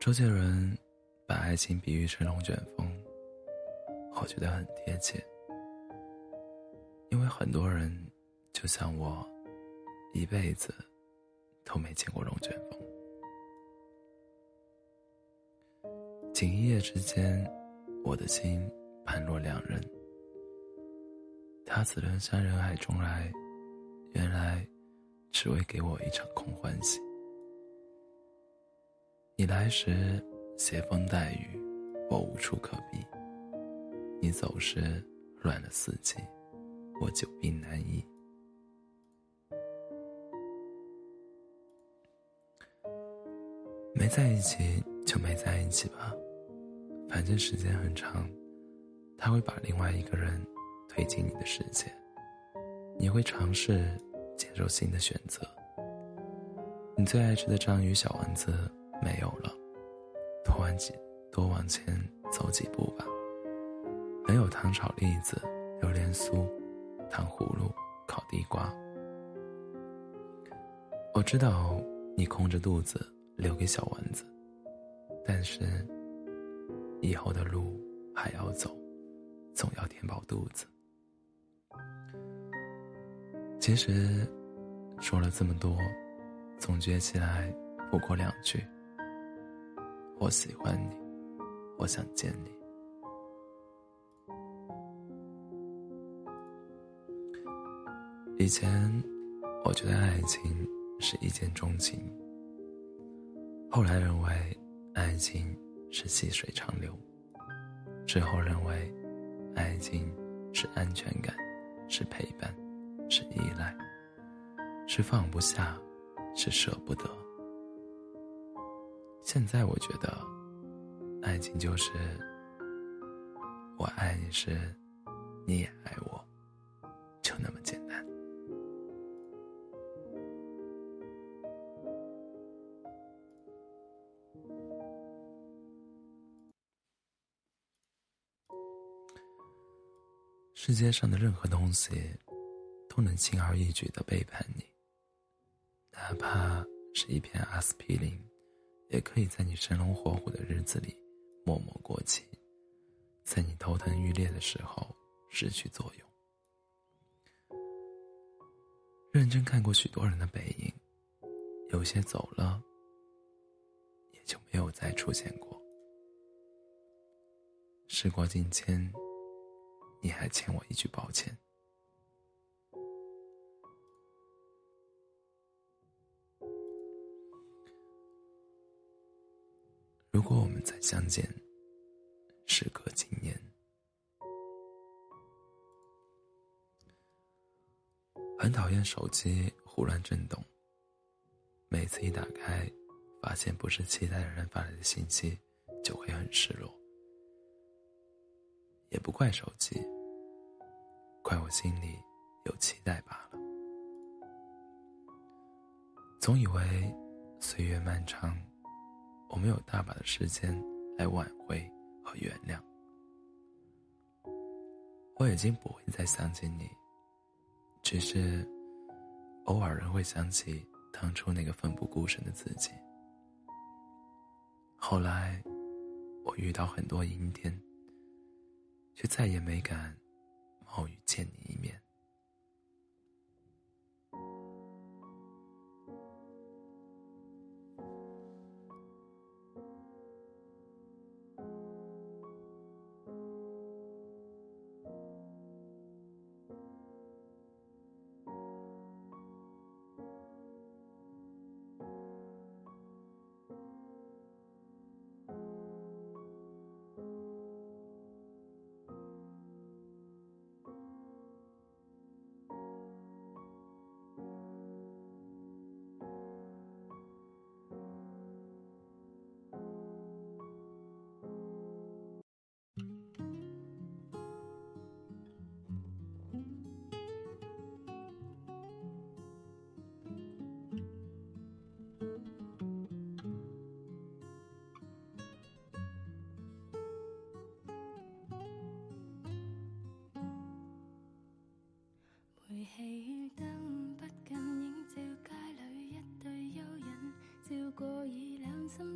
周杰伦把爱情比喻成龙卷风，我觉得很贴切。因为很多人就像我，一辈子都没见过龙卷风。仅一夜之间，我的心判若两人。他自人山人海中来，原来只为给我一场空欢喜。你来时携风带雨，我无处可避；你走时乱了四季，我久病难医。没在一起就没在一起吧，反正时间很长，他会把另外一个人推进你的世界，你会尝试接受新的选择。你最爱吃的章鱼小丸子。没有了，多往几多往前走几步吧。没有糖炒栗子、榴莲酥、糖葫芦、烤地瓜。我知道你空着肚子留给小丸子，但是以后的路还要走，总要填饱肚子。其实说了这么多，总结起来不过两句。我喜欢你，我想见你。以前我觉得爱情是一见钟情，后来认为爱情是细水长流，之后认为爱情是安全感，是陪伴，是依赖，是放不下，是舍不得。现在我觉得，爱情就是我爱你时，你也爱我，就那么简单。世界上的任何东西，都能轻而易举的背叛你，哪怕是一片阿司匹林。也可以在你生龙活虎的日子里默默过期，在你头疼欲裂的时候失去作用。认真看过许多人的背影，有些走了，也就没有再出现过。时过境迁，你还欠我一句抱歉。如果我们再相见，时隔几年，很讨厌手机胡乱震动。每次一打开，发现不是期待的人发来的信息，就会很失落。也不怪手机，怪我心里有期待罢了。总以为岁月漫长。我们有大把的时间来挽回和原谅。我已经不会再想起你，只是偶尔仍会想起当初那个奋不顾身的自己。后来，我遇到很多阴天，却再也没敢冒雨见你一面。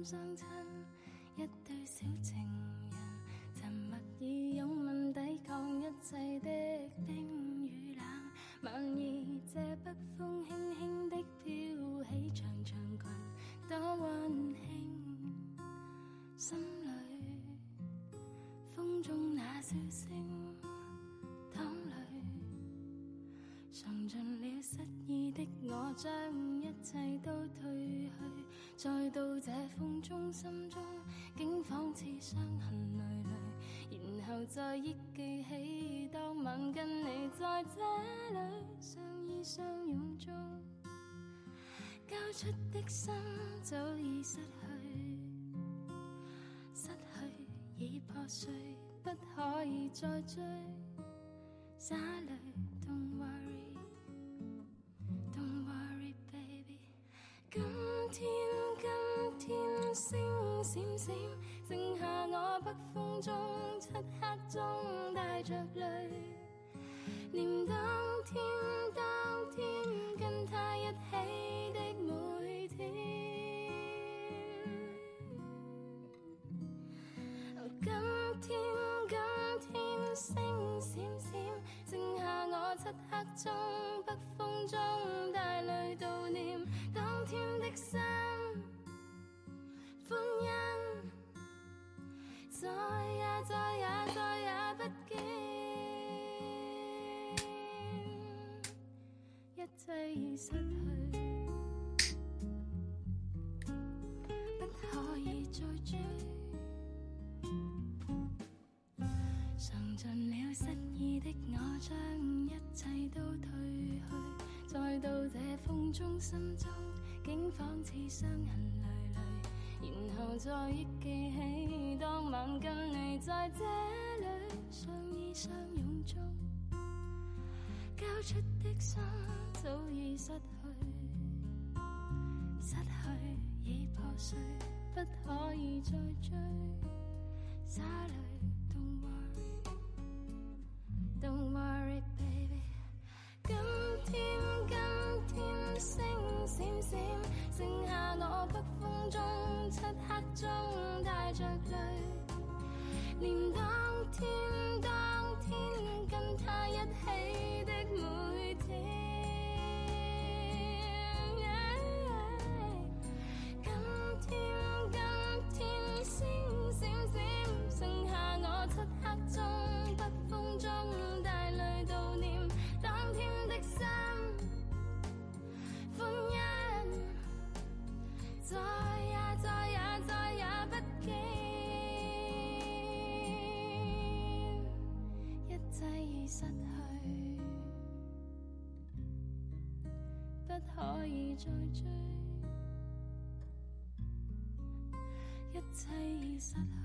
相亲，一对小情人，沉默以拥吻抵抗一切的冰与冷。晚意借北风轻轻的飘起长长裙，多温馨。心里风中那笑声。我，将一切都褪去，再到这风中，心中竟仿似伤痕累累，然后再忆记起当晚跟你在这里相依相拥中，交出的心早已失去，失去已破碎，不可以再追，洒泪。星闪闪，剩下我北风中漆黑中带着泪，念当天当天跟他一起的每天。今天今天星闪闪，剩下我漆黑中北风中已失去，不可以再追。尝尽了失意的我，将一切都褪去，再到这风中，心中竟仿似伤痕累累。然后再忆记起当晚跟你在这里相依相拥中，交出的心早已失去，失去已破碎，不可以再追。沙泪，Don't worry，Don't worry，baby。今天，今天星闪闪，剩下我北风中漆黑中带着泪。连当天当天跟他一起的每。失去，不。可以再追，一切已失去。